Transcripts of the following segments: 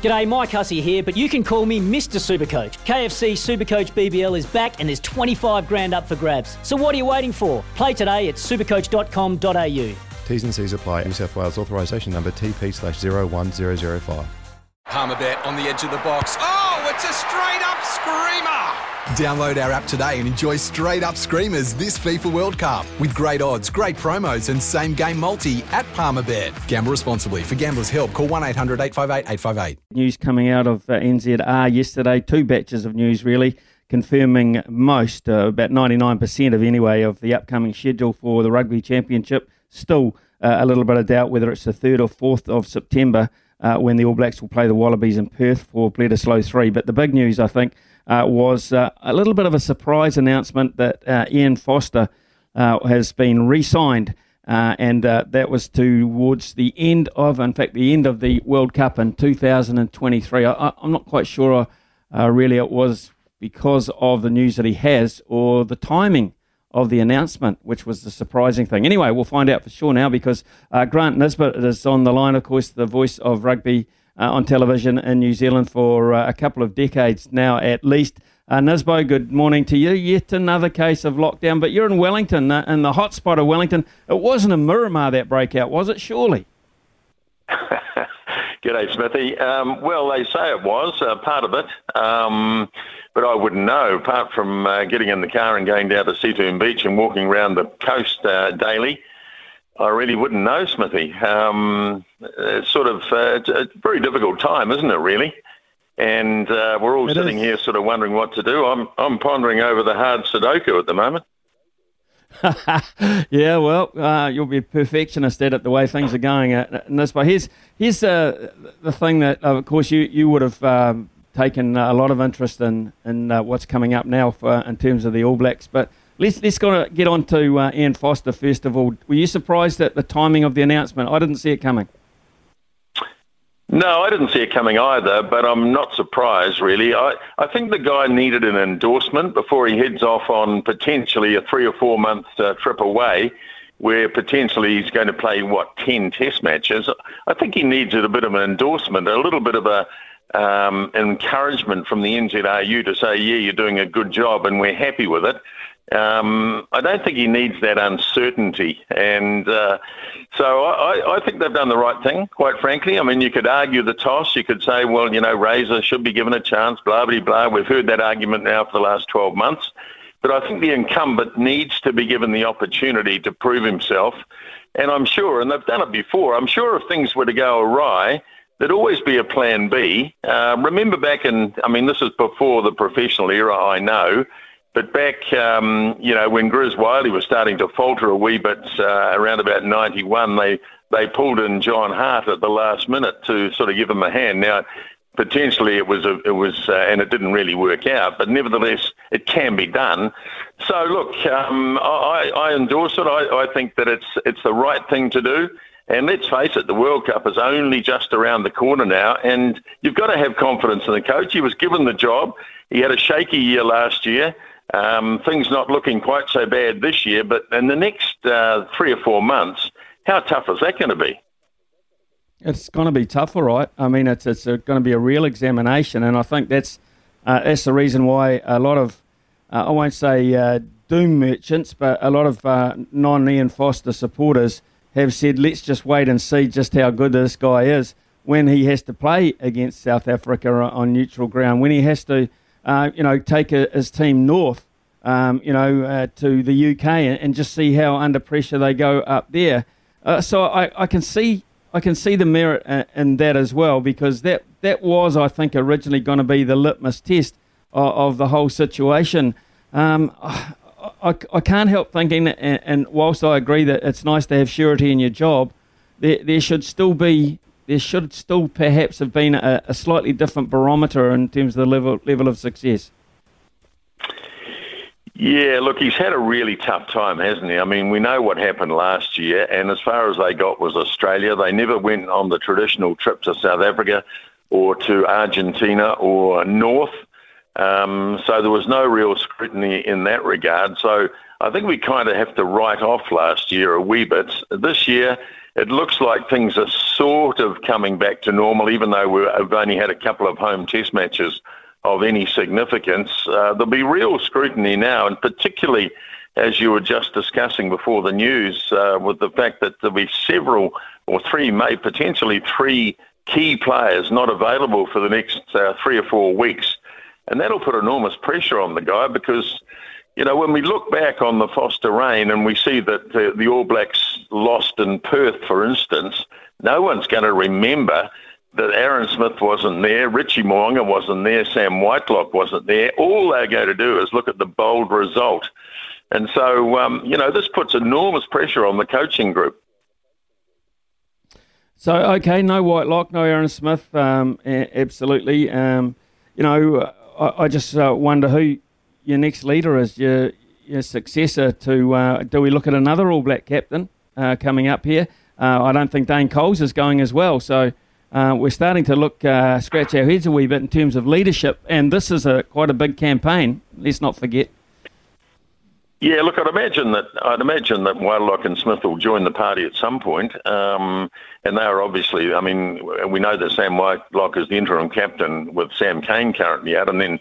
G'day, Mike Hussey here, but you can call me Mr. Supercoach. KFC Supercoach BBL is back and there's 25 grand up for grabs. So what are you waiting for? Play today at supercoach.com.au. T's and C's apply. New South Wales authorisation number TP slash 01005. Palmerbet on the edge of the box. Oh, it's a straight up screamer! Download our app today and enjoy straight up screamers this FIFA World Cup with great odds, great promos, and same game multi at Palmerbet. Gamble responsibly. For gamblers' help, call 1 800 858 858. News coming out of uh, NZR yesterday, two batches of news really, confirming most, uh, about 99% of anyway, of the upcoming schedule for the Rugby Championship. Still uh, a little bit of doubt whether it's the 3rd or 4th of September. Uh, when the All Blacks will play the Wallabies in Perth for Bledisloe 3. But the big news, I think, uh, was uh, a little bit of a surprise announcement that uh, Ian Foster uh, has been re signed. Uh, and uh, that was towards the end of, in fact, the end of the World Cup in 2023. I, am not quite sure really it was because of the news that he has or the timing of the announcement, which was the surprising thing. Anyway, we'll find out for sure now because Grant Nisbet is on the line, of course, the voice of rugby uh, on television in New Zealand for uh, a couple of decades now at least. Uh, Nisbo, good morning to you. Yet another case of lockdown, but you're in Wellington, uh, in the hot spot of Wellington. It wasn't a Miramar that breakout, was it? Surely. G'day, Smithy. Um, well, they say it was uh, part of it, um, but I wouldn't know. Apart from uh, getting in the car and going down to Seatoun Beach and walking around the coast uh, daily, I really wouldn't know, Smithy. Um, it's sort of uh, it's a very difficult time, isn't it? Really, and uh, we're all it sitting is. here, sort of wondering what to do. I'm I'm pondering over the hard Sudoku at the moment. yeah, well, uh, you'll be a perfectionist at it the way things are going in this. But here's here's uh, the thing that, of course, you you would have um, taken a lot of interest in in uh, what's coming up now for, in terms of the All Blacks, but Let's let's go get on to uh, Ian Foster first of all. Were you surprised at the timing of the announcement? I didn't see it coming. No, I didn't see it coming either, but I'm not surprised really. I, I think the guy needed an endorsement before he heads off on potentially a three or four month uh, trip away where potentially he's going to play, what, 10 test matches. I think he needs a bit of an endorsement, a little bit of a um, encouragement from the NZRU to say, yeah, you're doing a good job and we're happy with it. Um, I don't think he needs that uncertainty. And uh, so I, I, think they've done the right thing, quite frankly. I mean, you could argue the toss. You could say, well, you know, Razor should be given a chance, blah, blah, blah. We've heard that argument now for the last 12 months. But I think the incumbent needs to be given the opportunity to prove himself. And I'm sure, and they've done it before, I'm sure if things were to go awry, there'd always be a plan B. Uh, remember back in, I mean, this is before the professional era, I know. But back, um, you know, when Grizz Wyllie was starting to falter a wee bit uh, around about 91, they, they pulled in John Hart at the last minute to sort of give him a hand. Now, potentially it was, a, it was, uh, and it didn't really work out, but nevertheless, it can be done. So look, um, I, I endorse it. I, I think that it's, it's the right thing to do. And let's face it, the World Cup is only just around the corner now, and you've got to have confidence in the coach. He was given the job. He had a shaky year last year. Um, things not looking quite so bad this year, but in the next uh, three or four months, how tough is that going to be? It's going to be tough, all right. I mean, it's it's going to be a real examination, and I think that's uh, that's the reason why a lot of uh, I won't say uh, doom merchants, but a lot of uh, non-Ian Foster supporters have said, let's just wait and see just how good this guy is when he has to play against South Africa on neutral ground, when he has to uh, you know, take a, his team north, um, you know, uh, to the UK and, and, just see how under pressure they go up there. Uh, so I, I can see I can see the merit in that as well because that that was I think originally going to be the litmus test of, of the whole situation. Um, I, I, can't help thinking, and, and whilst I agree that it's nice to have surety in your job, there, there should still be there should still perhaps have been a, a slightly different barometer in terms of the level level of success. Yeah, look, he's had a really tough time, hasn't he? I mean, we know what happened last year, and as far as they got was Australia. They never went on the traditional trip to South Africa or to Argentina or North. Um, so there was no real scrutiny in that regard. So I think we kind of have to write off last year a wee bit. This year, it looks like things are sort of coming back to normal, even though we've only had a couple of home test matches of any significance. Uh, there'll be real scrutiny now, and particularly as you were just discussing before the news, uh, with the fact that there'll be several or three, may potentially three key players not available for the next uh, three or four weeks. And that'll put enormous pressure on the guy because, you know, when we look back on the Foster reign and we see that the, the All Blacks lost in Perth, for instance, no one's going to remember that Aaron Smith wasn't there, Richie Mo'unga wasn't there, Sam Whitelock wasn't there. All they're going to do is look at the bold result. And so, um, you know, this puts enormous pressure on the coaching group. So, okay, no Whitelock, no Aaron Smith, um, absolutely. Um, you know, I, I just uh, wonder who your next leader is, your, your successor to. Uh, do we look at another All Black captain uh, coming up here? Uh, I don't think Dane Coles is going as well. So, uh, we're starting to look, uh, scratch our heads a wee bit in terms of leadership, and this is a quite a big campaign. Let's not forget. Yeah, look, I'd imagine that I'd imagine that Whitelock and Smith will join the party at some point, um, and they are obviously. I mean, we know that Sam Whitelock is the interim captain with Sam Cane currently out, and then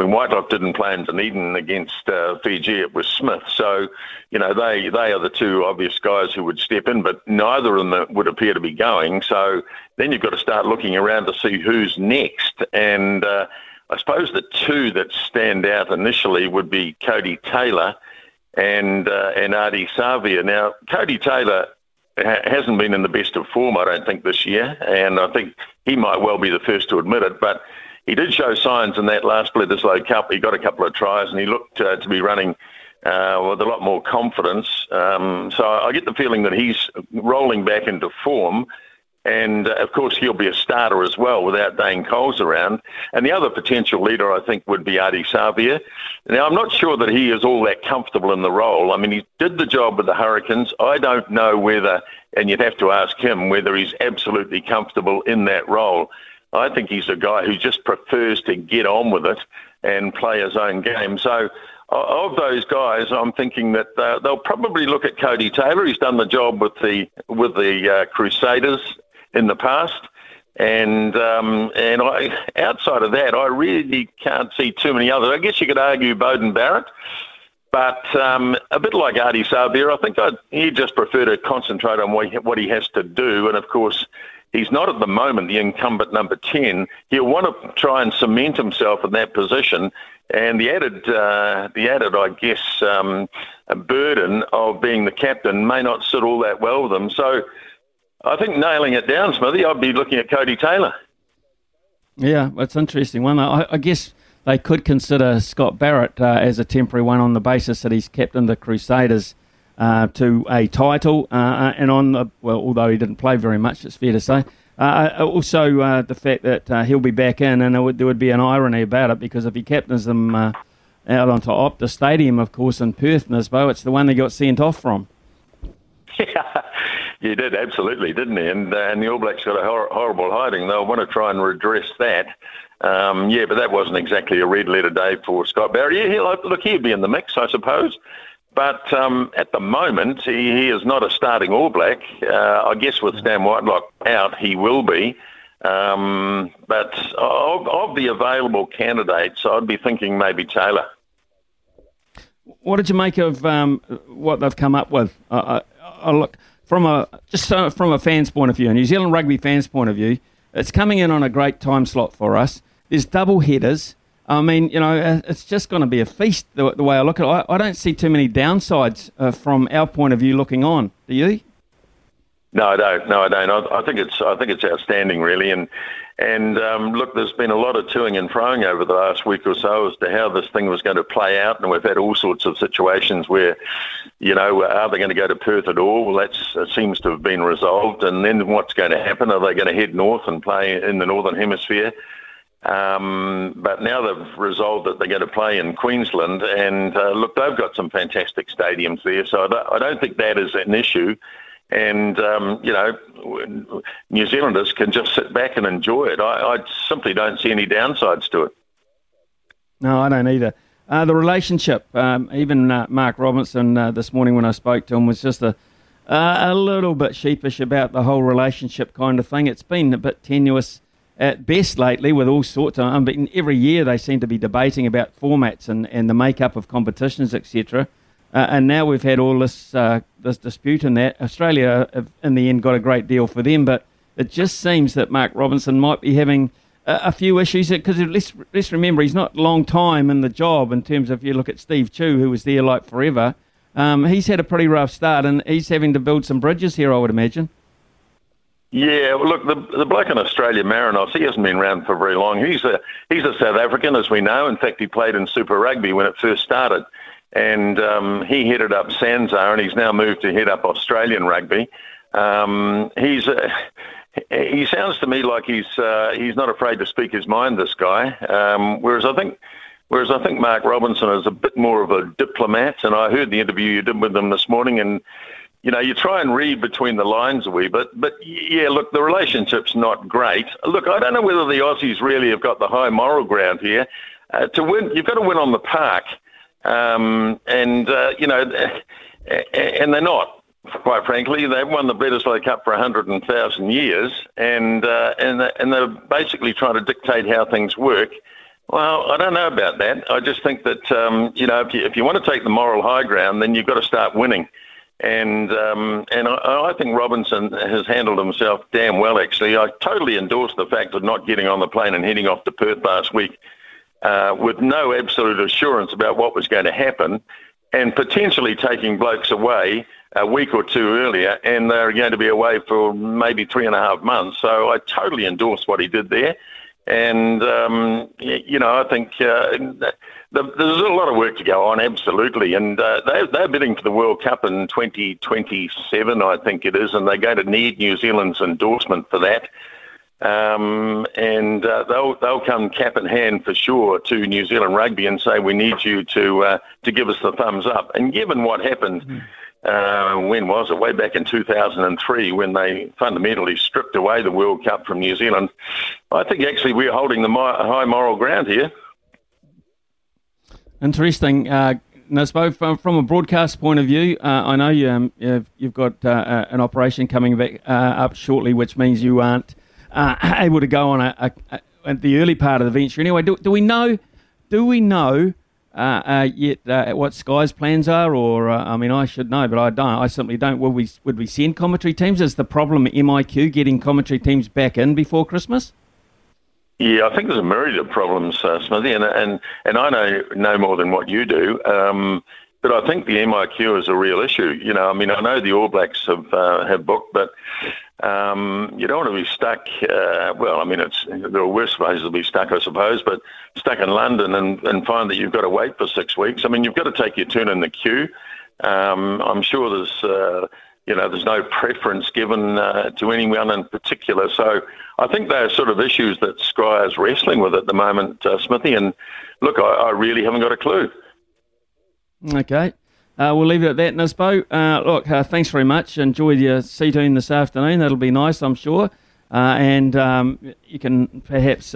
when Whitelock didn't play in Dunedin against uh, Fiji, it was Smith. So, you know, they they are the two obvious guys who would step in, but neither of them would appear to be going. So then you've got to start looking around to see who's next. And uh, I suppose the two that stand out initially would be Codie Taylor and uh, and Ardie Savea. Now, Codie Taylor ha- hasn't been in the best of form, I don't think, this year, and I think he might well be the first to admit it, but he did show signs in that last Bledisloe Cup. He got a couple of tries and he looked uh, to be running uh, with a lot more confidence. Um, so I get the feeling that he's rolling back into form. And uh, of course, he'll be a starter as well without Dane Coles around. And the other potential leader, I think, would be Ardie Savea. Now, I'm not sure that he is all that comfortable in the role. I mean, he did the job with the Hurricanes. I don't know whether, and you'd have to ask him, whether he's absolutely comfortable in that role. I think he's a guy who just prefers to get on with it and play his own game. So, of those guys, I'm thinking that uh, they'll probably look at Codie Taylor. He's done the job with the with the uh, Crusaders in the past, and um, and I, outside of that, I really can't see too many others. I guess you could argue Beauden Barrett. But um, a bit like Ardie Savea, I think I'd, he'd just prefer to concentrate on what he, what he has to do. And of course, He's not at the moment the incumbent number 10. He'll want to try and cement himself in that position. And the added, uh, the added, I guess, um, burden of being the captain may not sit all that well with him. So I think nailing it down, Smithy, I'd be looking at Codie Taylor. Yeah, that's interesting one. I, I guess they could consider Scott Barrett uh, as a temporary one on the basis that he's captained the Crusaders uh, to a title, uh, uh, and on the, well, although he didn't play very much, it's fair to say. Uh, uh also, uh, the fact that he'll be back in, and would, there would be an irony about it because if he captains them out onto Optus Stadium, of course, in Perth, Nisbo, it's the one they got sent off from. Yeah, he did absolutely, didn't he? And and the All Blacks got a hor- horrible hiding. They'll want to try and redress that. Um, yeah, but that wasn't exactly a red letter day for Scott Barry. Yeah, look, he'd be in the mix, I suppose. But um, at the moment, he, he, is not a starting All Black. Uh, I guess with Sam Whitelock out, he will be. Um, but of, of, the available candidates, I'd be thinking maybe Taylor. What did you make of um, what they've come up with? Look from a just from a fan's point of view, a New Zealand rugby fan's point of view, it's coming in on a great time slot for us. There's double headers. I mean, you know, uh, it's just going to be a feast the, the way I look at it. I, I don't see too many downsides uh, from our point of view looking on. Do you? No, I don't. No, I don't. I, I think it's I think it's outstanding, really, and And um, look, there's been a lot of toing and froing over the last week or so as to how this thing was going to play out, and we've had all sorts of situations where, you know, are they going to go to Perth at all? Well, that seems to have been resolved. And then what's going to happen? Are they going to head north and play in the northern hemisphere? Um, but now they've resolved that they're going to play in Queensland, and uh, look, they've got some fantastic stadiums there, so I don't, think that is an issue. And um, you know, New Zealanders can just sit back and enjoy it. I, I simply don't see any downsides to it. No, I don't either. Uh, the relationship, um, even uh, Mark Robinson uh, this morning when I spoke to him, was just a a little bit sheepish about the whole relationship kind of thing. It's been a bit tenuous at best lately with all sorts of. I every year they seem to be debating about formats and, and the makeup of competitions, etc. Uh, and now we've had all this uh, this dispute in that Australia, in the end, got a great deal for them, but it just seems that Mark Robinson might be having a, a few issues because let's let's remember he's not long time in the job in terms of if you look at Steve Tew, who was there like forever. Um, he's had a pretty rough start, and he's having to build some bridges here, I would imagine. Yeah, well, look, the the bloke in Australia, Marinos, he hasn't been around for very long. He's a he's a South African, as we know. In fact, he played in Super Rugby when it first started, and um, he headed up SANZAAR, and he's now moved to head up Australian rugby. Um, he's uh, he sounds to me like he's uh, he's not afraid to speak his mind. This guy, um, whereas I think. Whereas I think Mark Robinson is a bit more of a diplomat, and I heard the interview you did with him this morning, and you know, you try and read between the lines a wee bit, but yeah, look, the relationship's not great. Look, I don't know whether the Aussies really have got the high moral ground here. Uh, to win, you've got to win on the park, um, and uh, you know, and they're not. Quite frankly, they've won the Bledisloe Cup for a hundred and thousand years, and uh, and and they're basically trying to dictate how things work. Well, I don't know about that. I just think that um, you know, if you if you want to take the moral high ground, then you've got to start winning. And um, and I, I, think Robinson has handled himself damn well. Actually, I totally endorse the fact of not getting on the plane and heading off to Perth last week uh, with no absolute assurance about what was going to happen, and potentially taking blokes away a week or two earlier, and they're going to be away for maybe three and a half months. So I totally endorse what he did there, and um, you know I think. Uh, the, there's a lot of work to go on, absolutely. And uh, they're, they're bidding for the World Cup in 2027, I think it is, and they're going to need New Zealand's endorsement for that. Um, and uh, they'll they'll come cap in hand for sure to New Zealand rugby and say we need you to uh, to give us the thumbs up. And given what happened, mm. uh, when was it? Way back in 2003, when they fundamentally stripped away the World Cup from New Zealand, I think actually we're holding the high moral ground here. Interesting. Uh, Nisbo, from, from a broadcast point of view, uh, I know you, um, you've, you've, got uh, uh an operation coming back uh, up shortly, which means you aren't uh, able to go on a, a, a, at the early part of the venture. Anyway, do, do we know? Do we know yet what Sky's plans are? Or I mean, I should know, but I don't. I simply don't. Would we would we send commentary teams? Is the problem MIQ getting commentary teams back in before Christmas? Yeah, I think there's a myriad of problems, uh, Smithy, and, and and I know no more than what you do. Um, but I think the MIQ is a real issue. You know, I mean, I know the All Blacks have uh, have booked, but um, you don't want to be stuck. Uh, well, I mean, it's there are worse places to be stuck, I suppose, but stuck in London and, and find that you've got to wait for six weeks. I mean, you've got to take your turn in the queue. Um, I'm sure there's uh, you know, there's no preference given uh, to anyone in particular. So I think they're sort of issues that Sky is wrestling with at the moment, uh, Smithy. And look, I, I, really haven't got a clue. Okay. Uh, we'll leave it at that, Nisbo. Uh, look, uh, thanks very much. Enjoy your seating this afternoon. That'll be nice, I'm sure. Uh, and um, you can perhaps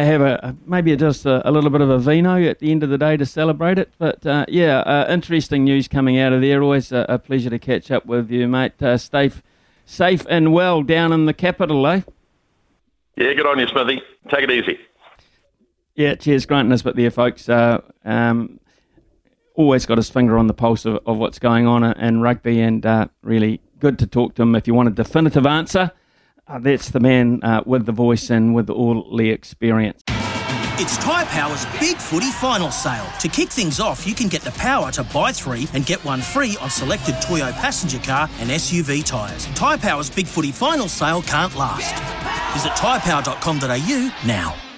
have a maybe just a, a, little bit of a vino at the end of the day to celebrate it. But uh, yeah, uh, interesting news coming out of there. Always a, a pleasure to catch up with you, mate. Uh, stay f- safe and well down in the capital, eh? Yeah, good on you, Smithy. Take it easy. Yeah, cheers, Grant Nisbet there, folks. Uh, um, always got his finger on the pulse of, of what's going on in rugby, and uh, really good to talk to him if you want a definitive answer. Uh, that's the man uh, with the voice and with all the experience. It's Tyre Power's Big Footy Final Sale. To kick things off, you can get the power to buy three and get one free on selected Toyo passenger car and SUV tyres. Tyre Power's Big Footy Final Sale can't last. Visit tyrepower.com.au now.